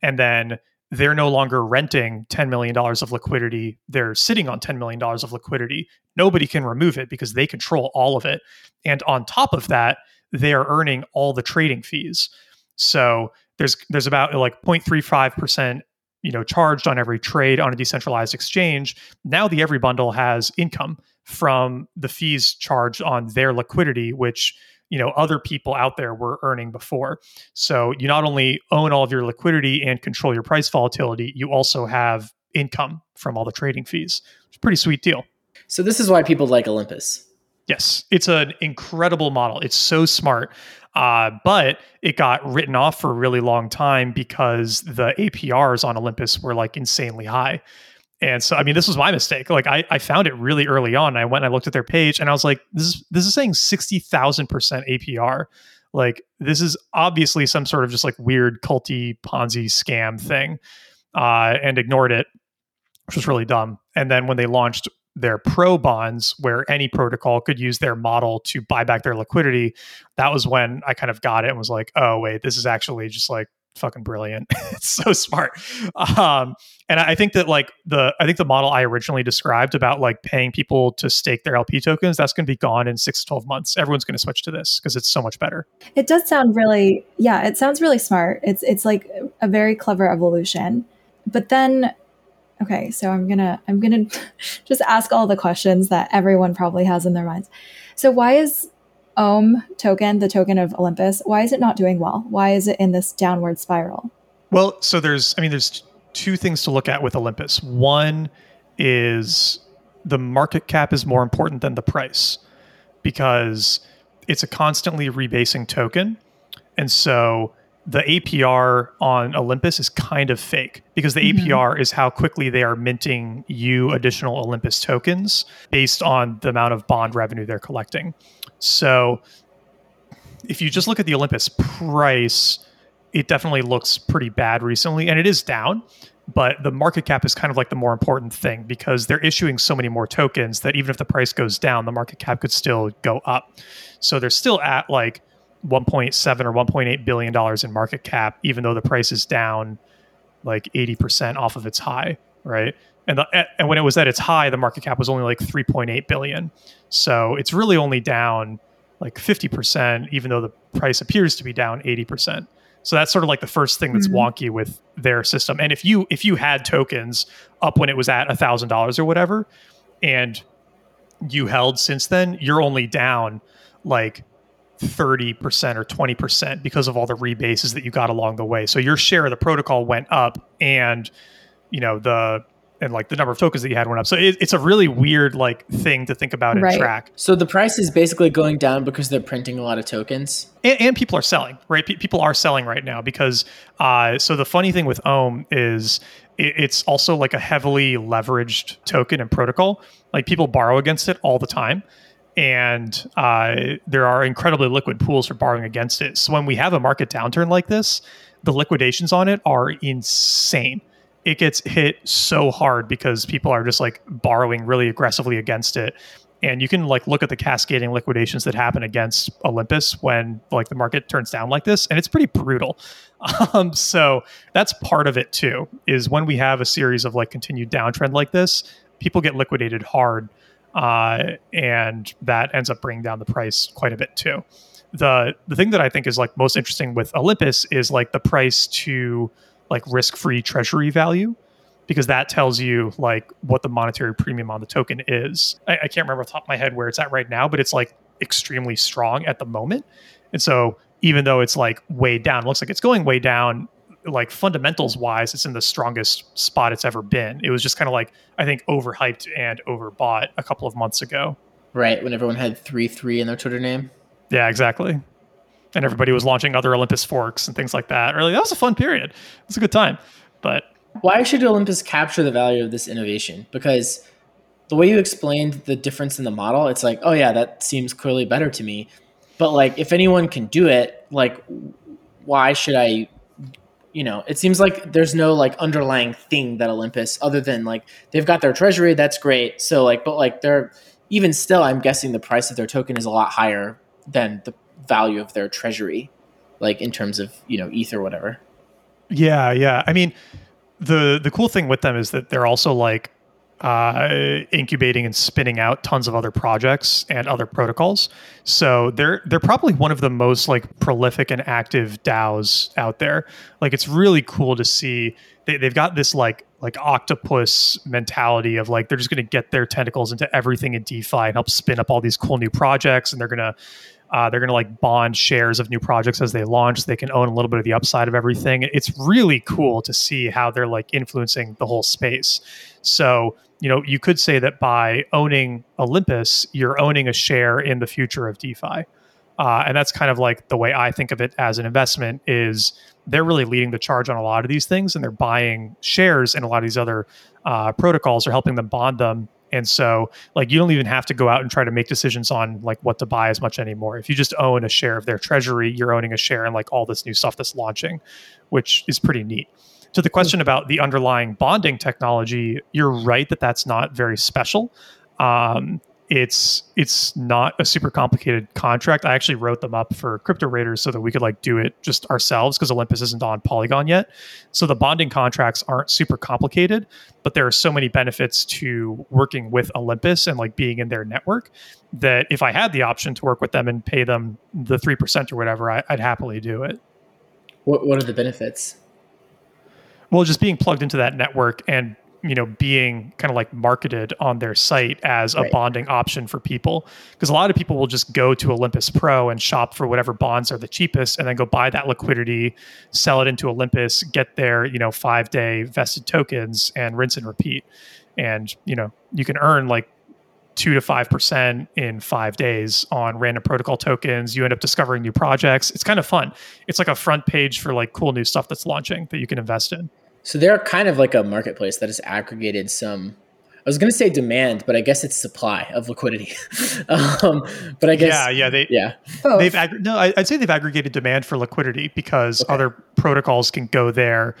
and then they're no longer renting $10 million of liquidity. They're sitting on $10 million of liquidity. Nobody can remove it because they control all of it. And on top of that, they are earning all the trading fees. So there's there's about like 0.35% you know charged on every trade on a decentralized exchange. Now the every bundle has income from the fees charged on their liquidity, which you know other people out there were earning before. So you not only own all of your liquidity and control your price volatility you also have income from all the trading fees. It's a pretty sweet deal. So this is why people like olympus. Yes it's an incredible model. It's so smart uh, but it got written off for a really long time because the aprs on olympus were like insanely high and so, I mean, this was my mistake. Like, I, I found it really early on. I went and I looked at their page, and I was like, "This is this is saying sixty thousand percent APR. Like, this is obviously some sort of just like weird culty Ponzi scam thing." Uh, and ignored it, which was really dumb. And then when they launched their pro bonds, where any protocol could use their model to buy back their liquidity, that was when I kind of got it and was like, "Oh wait, this is actually just like fucking brilliant. it's so smart. Um, and I think that like the I think the model I originally described about like paying people to stake their LP tokens, that's going to be gone in six to twelve months. Everyone's going to switch to this because it's so much better. It does sound really, yeah, it sounds really smart. It's it's like a very clever evolution. But then, okay, so I'm gonna I'm gonna just ask all the questions that everyone probably has in their minds. So why is Ohm token, the token of Olympus, why is it not doing well? Why is it in this downward spiral? Well, so there's, I mean, there's two things to look at with Olympus. One is the market cap is more important than the price because it's a constantly rebasing token. And so the APR on Olympus is kind of fake because the mm-hmm. APR is how quickly they are minting you additional Olympus tokens based on the amount of bond revenue they're collecting. So if you just look at the Olympus price, it definitely looks pretty bad recently and it is down but the market cap is kind of like the more important thing because they're issuing so many more tokens that even if the price goes down the market cap could still go up so they're still at like 1.7 or 1.8 billion dollars in market cap even though the price is down like 80% off of its high right and the, and when it was at its high the market cap was only like 3.8 billion so it's really only down like 50% even though the price appears to be down 80% so that's sort of like the first thing that's mm-hmm. wonky with their system. And if you if you had tokens up when it was at thousand dollars or whatever, and you held since then, you're only down like 30% or 20% because of all the rebases that you got along the way. So your share of the protocol went up and you know the and like the number of tokens that you had went up. So it, it's a really weird like thing to think about and right. track. So the price is basically going down because they're printing a lot of tokens, and, and people are selling, right? P- people are selling right now because. Uh, so the funny thing with Ohm is it, it's also like a heavily leveraged token and protocol. Like people borrow against it all the time. And uh, there are incredibly liquid pools for borrowing against it. So when we have a market downturn like this, the liquidations on it are insane. It gets hit so hard because people are just like borrowing really aggressively against it. And you can like look at the cascading liquidations that happen against olympus when like the market turns down like this and it's pretty brutal. Um, so that's part of it too is when we have a series of like continued downtrend like this people get liquidated hard uh, and that ends up bringing down the price quite a bit too the the thing that i think is like most interesting with olympus is like the price to like risk-free treasury value because that tells you like what the monetary premium on the token is. I, I, can't remember off the top of my head where it's at right now, but it's like extremely strong at the moment. And so even though it's like way down, looks like it's going way down, like fundamentals wise, it's in the strongest spot it's ever been. It was just kind of like I think overhyped and overbought a couple of months ago. Right, when everyone had three three in their Twitter name. Yeah, exactly and everybody was launching other Olympus forks and things like that. Really, that was a fun period. It was a good time. But why should Olympus capture the value of this innovation? Because the way you explained the difference in the model, it's like, oh yeah, that seems clearly better to me. But like, if anyone can do it, like, why should I? You know, it seems like there's no like underlying thing that Olympus, other than like they've got their treasury, that's great. So like, but like they're even still, I'm guessing the price of their token is a lot higher than the value of their treasury, like in terms of you know ETH or whatever. Yeah, yeah. I mean, the the cool thing with them is that they're also like uh, incubating and spinning out tons of other projects and other protocols. So they're they're probably one of the most like prolific and active DAOs out there. Like it's really cool to see they, they've got this like like octopus mentality of like they're just going to get their tentacles into everything in DeFi and help spin up all these cool new projects, and they're going to uh, they're going to like bond shares of new projects as they launch. They can own a little bit of the upside of everything. It's really cool to see how they're like influencing the whole space. So, you know, you could say that by owning Olympus, you're owning a share in the future of DeFi. Uh, and that's kind of like the way I think of it as an investment is they're really leading the charge on a lot of these things and they're buying shares in a lot of these other uh, protocols or helping them bond them and so like you don't even have to go out and try to make decisions on like what to buy as much anymore. If you just own a share of their treasury, you're owning a share in like all this new stuff that's launching, which is pretty neat. To the question about the underlying bonding technology, you're right that that's not very special. Um, it's it's not a super complicated contract. I actually wrote them up for crypto raiders so that we could like do it just ourselves because Olympus isn't on Polygon yet. So the bonding contracts aren't super complicated, but there are so many benefits to working with Olympus and like being in their network that if I had the option to work with them and pay them the three percent or whatever, I, would happily do it. What What are the benefits? Well, just being plugged into that network and you know being kind of like marketed on their site as a Right. bonding option for people. Because a lot of people will just go to Olympus Pro and shop for whatever bonds are the cheapest and then go buy that liquidity sell it into Olympus get their you know 5 day vested tokens and rinse and repeat. And you know you can earn like 2 to 5% in 5 days on random protocol tokens. You end up discovering new projects. It's kind of fun. It's like a front page for like cool new stuff that's launching that you can invest in So they're kind of like a marketplace that has aggregated some. I was going to say demand, but I guess it's supply of liquidity. um, but I guess yeah yeah they yeah, Both. They've ag- no, I- I'd say they've aggregated demand for liquidity because Okay. other protocols can go there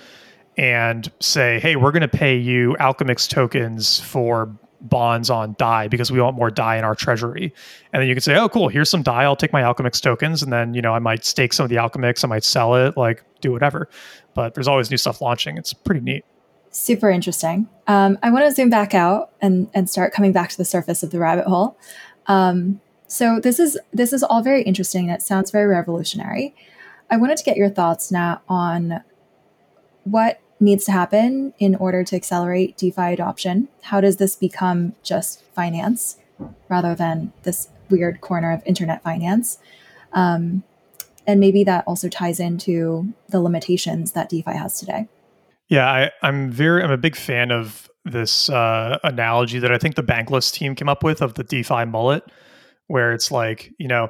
and say, "Hey, we're going to pay you Alchemix tokens for bonds on Dai because we want more Dai in our treasury." And then you can say, "Oh, cool, here's some Dai. I'll take my Alchemix tokens, and then you know I might stake some of the Alchemix. I might sell it, like do whatever." But there's always new stuff launching. It's pretty neat. Super interesting. Um, I want to zoom back out and and start coming back to the surface of the rabbit hole. Um, so this is this is all very interesting. It sounds very revolutionary. I wanted to get your thoughts now on what needs to happen in order to accelerate DeFi adoption. How does this become just finance rather than this weird corner of internet finance? Um, and maybe that also ties into the limitations that DeFi has today. Yeah, I, I'm very I'm a big fan of this uh, analogy that I think the Bankless team came up with of the DeFi mullet, where it's like you know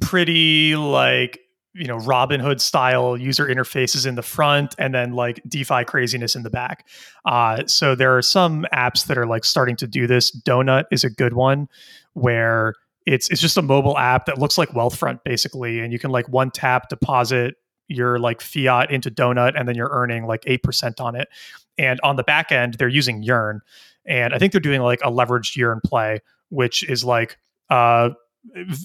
pretty like you know Robinhood style user interfaces in the front, and then like DeFi craziness in the back. Uh, so there are some apps that are like starting to do this. Donut is a good one, where it's it's just a mobile app that looks like Wealthfront basically, and you can like one tap deposit your like fiat into donut and then you're earning like 8% on it and on the back end they're using yearn and i think they're doing like a leveraged yearn play which is like uh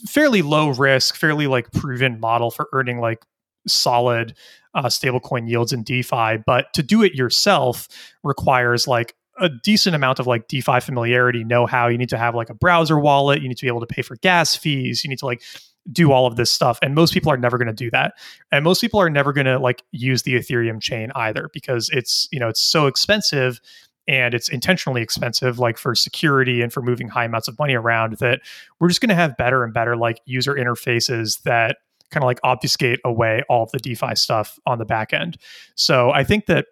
fairly low risk fairly like proven model for earning like solid uh, stablecoin yields in defi but to do it yourself requires like a decent amount of like DeFi familiarity, know how. You need to have like a browser wallet. You need to be able to pay for gas fees. You need to like do all of this stuff. And most people are never going to do that. And most people are never going to like use the Ethereum chain either because it's, you know, it's so expensive and it's intentionally expensive like for security and for moving high amounts of money around that we're just going to have better and better like user interfaces that kind of like obfuscate away all of the DeFi stuff on the back end. So I think that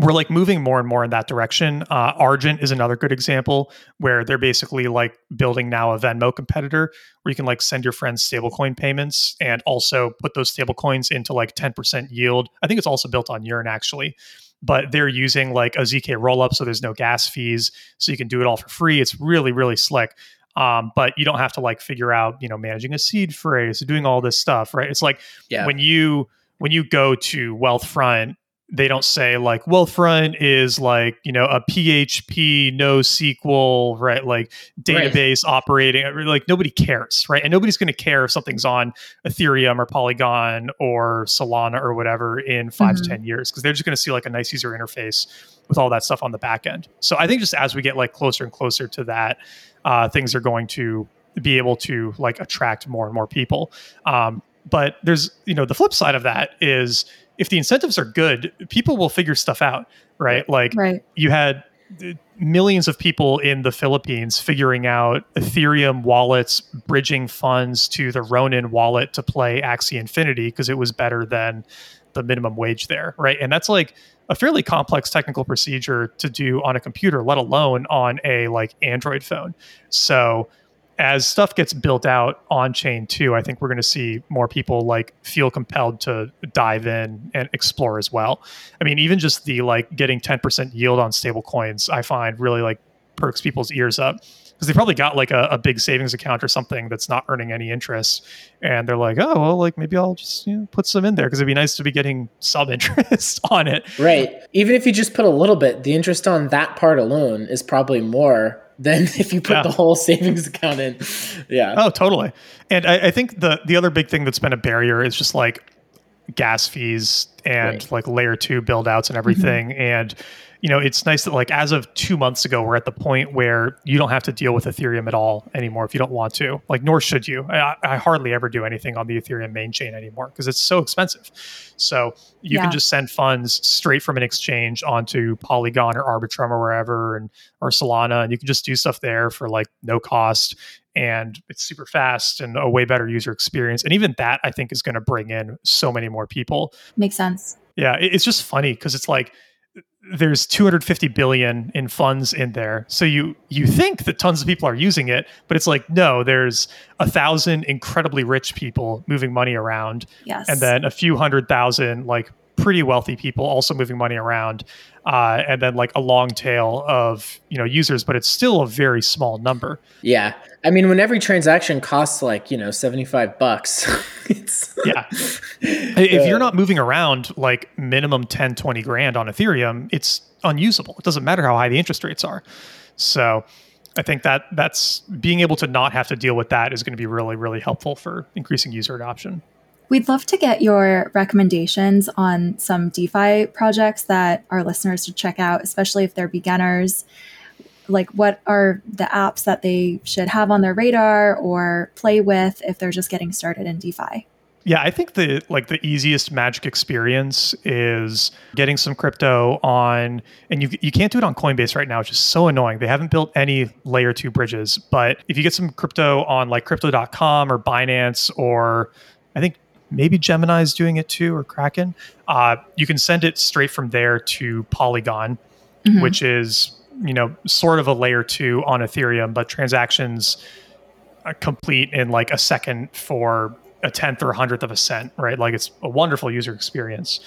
we're like moving more and more in that direction. Uh, Argent is another good example where they're basically like building now a Venmo competitor where you can like send your friends stablecoin payments and also put those stablecoins into like 10% yield. I think it's also built on Yearn actually, but they're using like a ZK rollup. So there's no gas fees. So you can do it all for free. It's really, really slick. Um, but you don't have to like figure out, you know, managing a seed phrase, doing all this stuff, right? It's like yeah, when you when you go to Wealthfront, they don't say like Wealthfront is like you know a PHP no SQL right like database operating like nobody cares right and nobody's going to care if something's on Ethereum or Polygon or Solana or whatever in 5 Mhm. to ten years because they're just going to see like a nice user interface with all that stuff on the back end. So I think just as we get like closer and closer to that, uh, things are going to be able to like attract more and more people. Um, but there's you know the flip side of that is if the incentives are good, people will figure stuff out, right? Like Right. you had uh, millions of people in the Philippines figuring out Ethereum wallets, bridging funds to the Ronin wallet to play Axie Infinity because it was better than the minimum wage there, right? And that's like a fairly complex technical procedure to do on a computer, let alone on a like Android phone. So as stuff gets built out on chain too, I think we're going to see more people like feel compelled to dive in and explore as well. I mean, even just the like getting 10% yield on stable coins, I find really like perks people's ears up because they probably got like a, a big savings account or something that's not earning any interest. And they're like, oh, well, like maybe I'll just you know, put some in there because it'd be nice to be getting some interest on it. right. Even if you just put a little bit, the interest on that part alone is probably more than if you put Yeah. the whole savings account in. Yeah. Oh, totally. And I, I think the the other big thing that's been a barrier is just like gas fees and Right. like layer two build outs and everything. Mm-hmm. And you know, it's nice that like as of two months ago, we're at the point where you don't have to deal with Ethereum at all anymore if you don't want to. Like, nor should you. I, I hardly ever do anything on the Ethereum main chain anymore because it's so expensive. So you yeah. can just send funds straight from an exchange onto Polygon or Arbitrum or wherever, and or Solana, and you can just do stuff there for like no cost and it's super fast and a way better user experience. And even that, I think, is going to bring in so many more people. Makes sense. Yeah, it's just funny because it's like there's 250 billion in funds in there so you you think that tons of people are using it but it's like no there's a thousand incredibly rich people moving money around yes. and then a few hundred thousand like pretty wealthy people also moving money around, uh, and then like a long tail of you know users, but it's still a very small number. Yeah, I mean, when every transaction costs like you know seventy five bucks, it's yeah. if you're not moving around like minimum 10, 20 grand on Ethereum, it's unusable. It doesn't matter how high the interest rates are. So. I think that that's being able to not have to deal with that is going to be really, really helpful for increasing user adoption. We'd love to get your recommendations on some DeFi projects that our listeners should check out, especially if they're beginners. Like, what are the apps that they should have on their radar or play with if they're just getting started in DeFi? Yeah, I think the like the easiest magic experience is getting some crypto on and you you can't do it on Coinbase right now, which is so annoying. They haven't built any layer 2 bridges, but if you get some crypto on like crypto.com or Binance or I think maybe Gemini is doing it too, or Kraken. Uh, you can send it straight from there to Polygon, mm-hmm. which is you know sort of a layer two on Ethereum, but transactions complete in like a second for a tenth or a hundredth of a cent, right? Like it's a wonderful user experience.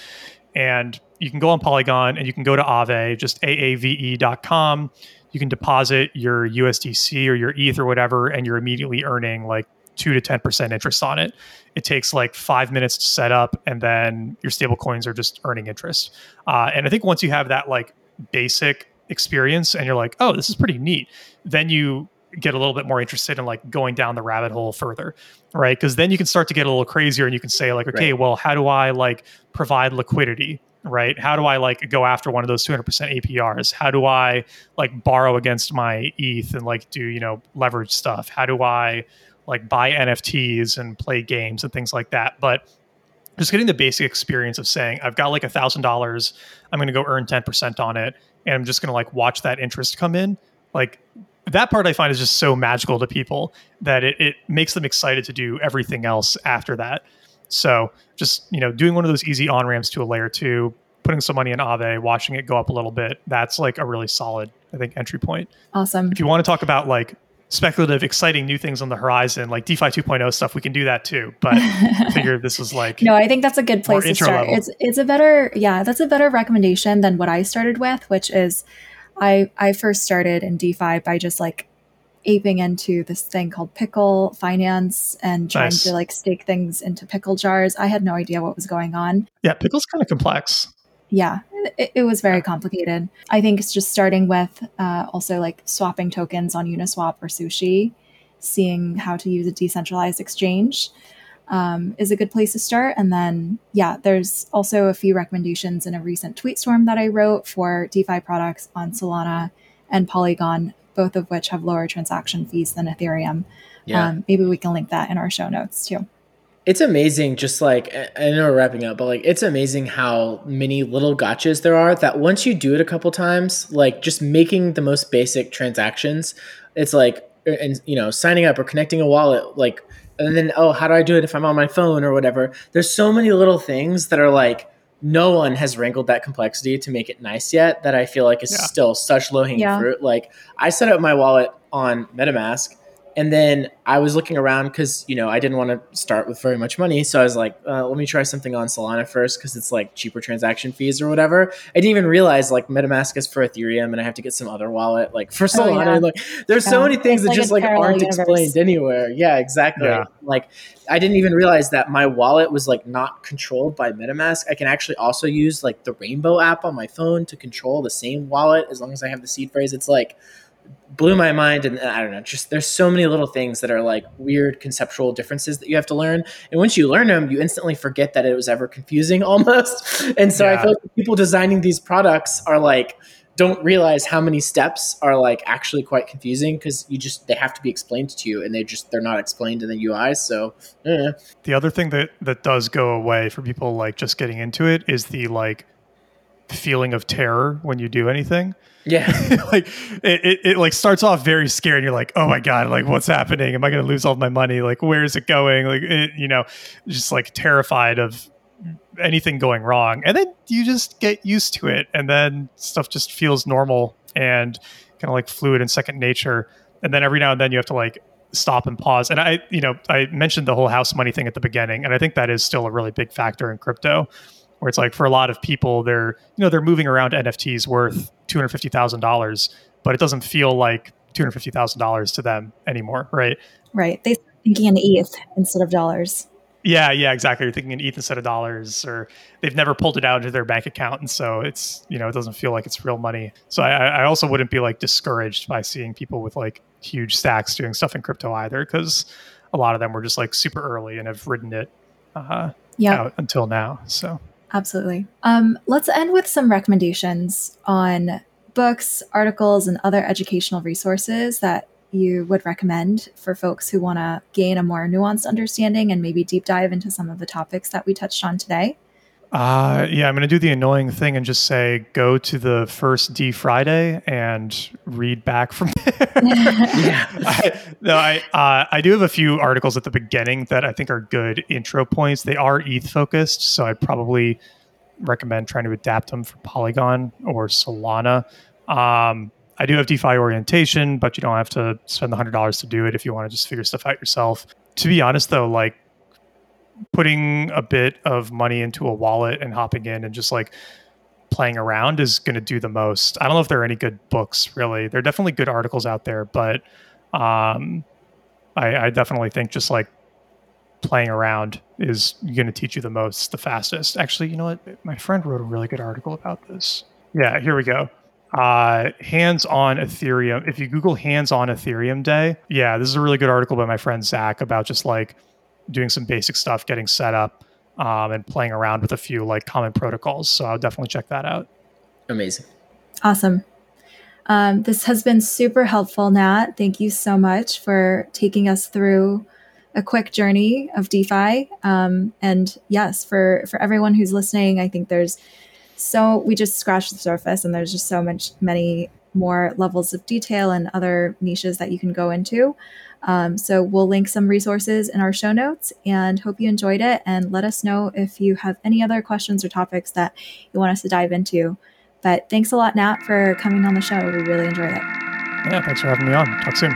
And you can go on Polygon and you can go to Aave, just aave.com. You can deposit your USDC or your ETH or whatever, and you're immediately earning like two to 10% interest on it. It takes like five minutes to set up, and then your stable coins are just earning interest. Uh, and I think once you have that like basic experience and you're like, oh, this is pretty neat, then you get a little bit more interested in like going down the rabbit hole further right because then you can start to get a little crazier and you can say like okay right. well how do i like provide liquidity right how do i like go after one of those 200% aprs how do i like borrow against my eth and like do you know leverage stuff how do i like buy NFTs and play games and things like that. But just getting the basic experience of saying, I've got like a thousand dollars, I'm going to go earn 10% on it. And I'm just going to like watch that interest come in. Like that part I find is just so magical to people that it, it makes them excited to do everything else after that. So just, you know, doing one of those easy on ramps to a layer two, putting some money in Aave, watching it go up a little bit, that's like a really solid, I think, entry point. Awesome. If you want to talk about like speculative, exciting new things on the horizon, like DeFi 2.0 stuff, we can do that too. But I figured this was like no, I think that's a good place to start. Level. It's it's a better yeah, that's a better recommendation than what I started with, which is I I first started in DeFi by just like aping into this thing called pickle finance and trying nice. to like stake things into pickle jars. I had no idea what was going on. Yeah, pickle's kind of complex yeah it, it, was very complicated. I think it's just starting with uh, also like swapping tokens on uniswap or sushi seeing how to use a decentralized exchange um, is a good place to start. And then yeah there's also a few recommendations in a recent tweet storm that i wrote for defi products on solana and polygon both of which have lower transaction fees than ethereum. Yeah. Um, maybe we can link that in our show notes too it's amazing just like i know we're wrapping up but like it's amazing how many little gotchas there are that once you do it a couple times like just making the most basic transactions it's like uh, and you know signing up or connecting a wallet like and then oh how do i do it if i'm on my phone or whatever there's so many little things that are like no one has wrangled that complexity to make it nice yet that i feel like is yeah. still such low hanging yeah. fruit like i set up my wallet on metamask and then I was looking around because you know I didn't want to start with very much money, so I was like, uh, let me try something on Solana first because it's like cheaper transaction fees or whatever. I didn't even realize like MetaMask is for Ethereum, and I have to get some other wallet like for Solana. Oh, yeah. Like, there's yeah. so many things that like just like aren't universe. explained anywhere. Yeah, exactly. Yeah. Like I didn't even realize that my wallet was like not controlled by MetaMask. I can actually also use like the Rainbow app on my phone to control the same wallet as long as I have the seed phrase. It's like blew my mind and i don't know just there's so many little things that are like weird conceptual differences that you have to learn and once you learn them you instantly forget that it was ever confusing almost and so yeah. i feel like people designing these products are like don't realize how many steps are like actually quite confusing because you just they have to be explained to you and they just they're not explained in the UI. So eh. the other thing that that does go away for people like just getting into it is the like feeling of terror when you do anything. Yeah. like it, it, it, like starts off very scary and you're like, oh my God, like what's happening? Am I going to lose all my money? Like, where is it going? Like, it, you know, just like terrified of anything going wrong. And then you just get used to it. And then stuff just feels normal and kind of like fluid and second nature. And then every now and then you have to like stop and pause. And I, you know, I mentioned the whole house money thing at the beginning. And I think that is still a really big factor in crypto where it's like for a lot of people they're you know they're moving around nfts worth $250000 but it doesn't feel like $250000 to them anymore right? Right. They're thinking in eth instead of dollars. Yeah yeah exactly. You're thinking in eth instead of dollars or they've never pulled it out into their bank account and so it's you know it doesn't feel like it's real money. So i, I also wouldn't be like discouraged by seeing people with like huge stacks doing stuff in crypto either because a lot of them were just like super early and have ridden it uh, out until now so Absolutely. Um, let's end with some recommendations on books, articles, and other educational resources that you would recommend for folks who want to gain a more nuanced understanding and maybe deep dive into some of the topics that we touched on today? Uh, yeah, I'm going to do the annoying thing and just say go to the first DeFi Friday and read back from there. yeah. I, no, I uh, I do have a few articles at the beginning that I think are good intro points. They are ETH focused, so I'd probably recommend trying to adapt them for Polygon or Solana. Um, I do have DeFi orientation, but you don't have to spend the hundred dollars to do it if you want to just figure stuff out yourself. To be honest, though, like putting a bit of money into a wallet and hopping in and just like playing around is going to do the most. I don't know if there are any good books really. There are definitely good articles out there, but um, I, I definitely think just like playing around is going to teach you the most, the fastest. Actually, you know what? My friend wrote a really good article about this. Yeah, here we go. Uh, hands on Ethereum. If you Google hands on Ethereum day, yeah, this is a really good article by my friend Zach about just like doing some basic stuff, getting set up, um, and playing around with a few like common protocols. So I'll definitely check that out. Amazing. Awesome. Um, this has been super helpful, Nat. Thank you so much for taking us through a quick journey of DeFi. Um, and yes, for for everyone who's listening, I think there's so we just scratched the surface, and there's just so much many more levels of detail and other niches that you can go into. Um, so we'll link some resources in our show notes and hope you enjoyed it. And let us know if you have any other questions or topics that you want us to dive into. But thanks a lot, Nat, for coming on the show. We really enjoyed it. Yeah, thanks for having me on. Talk soon.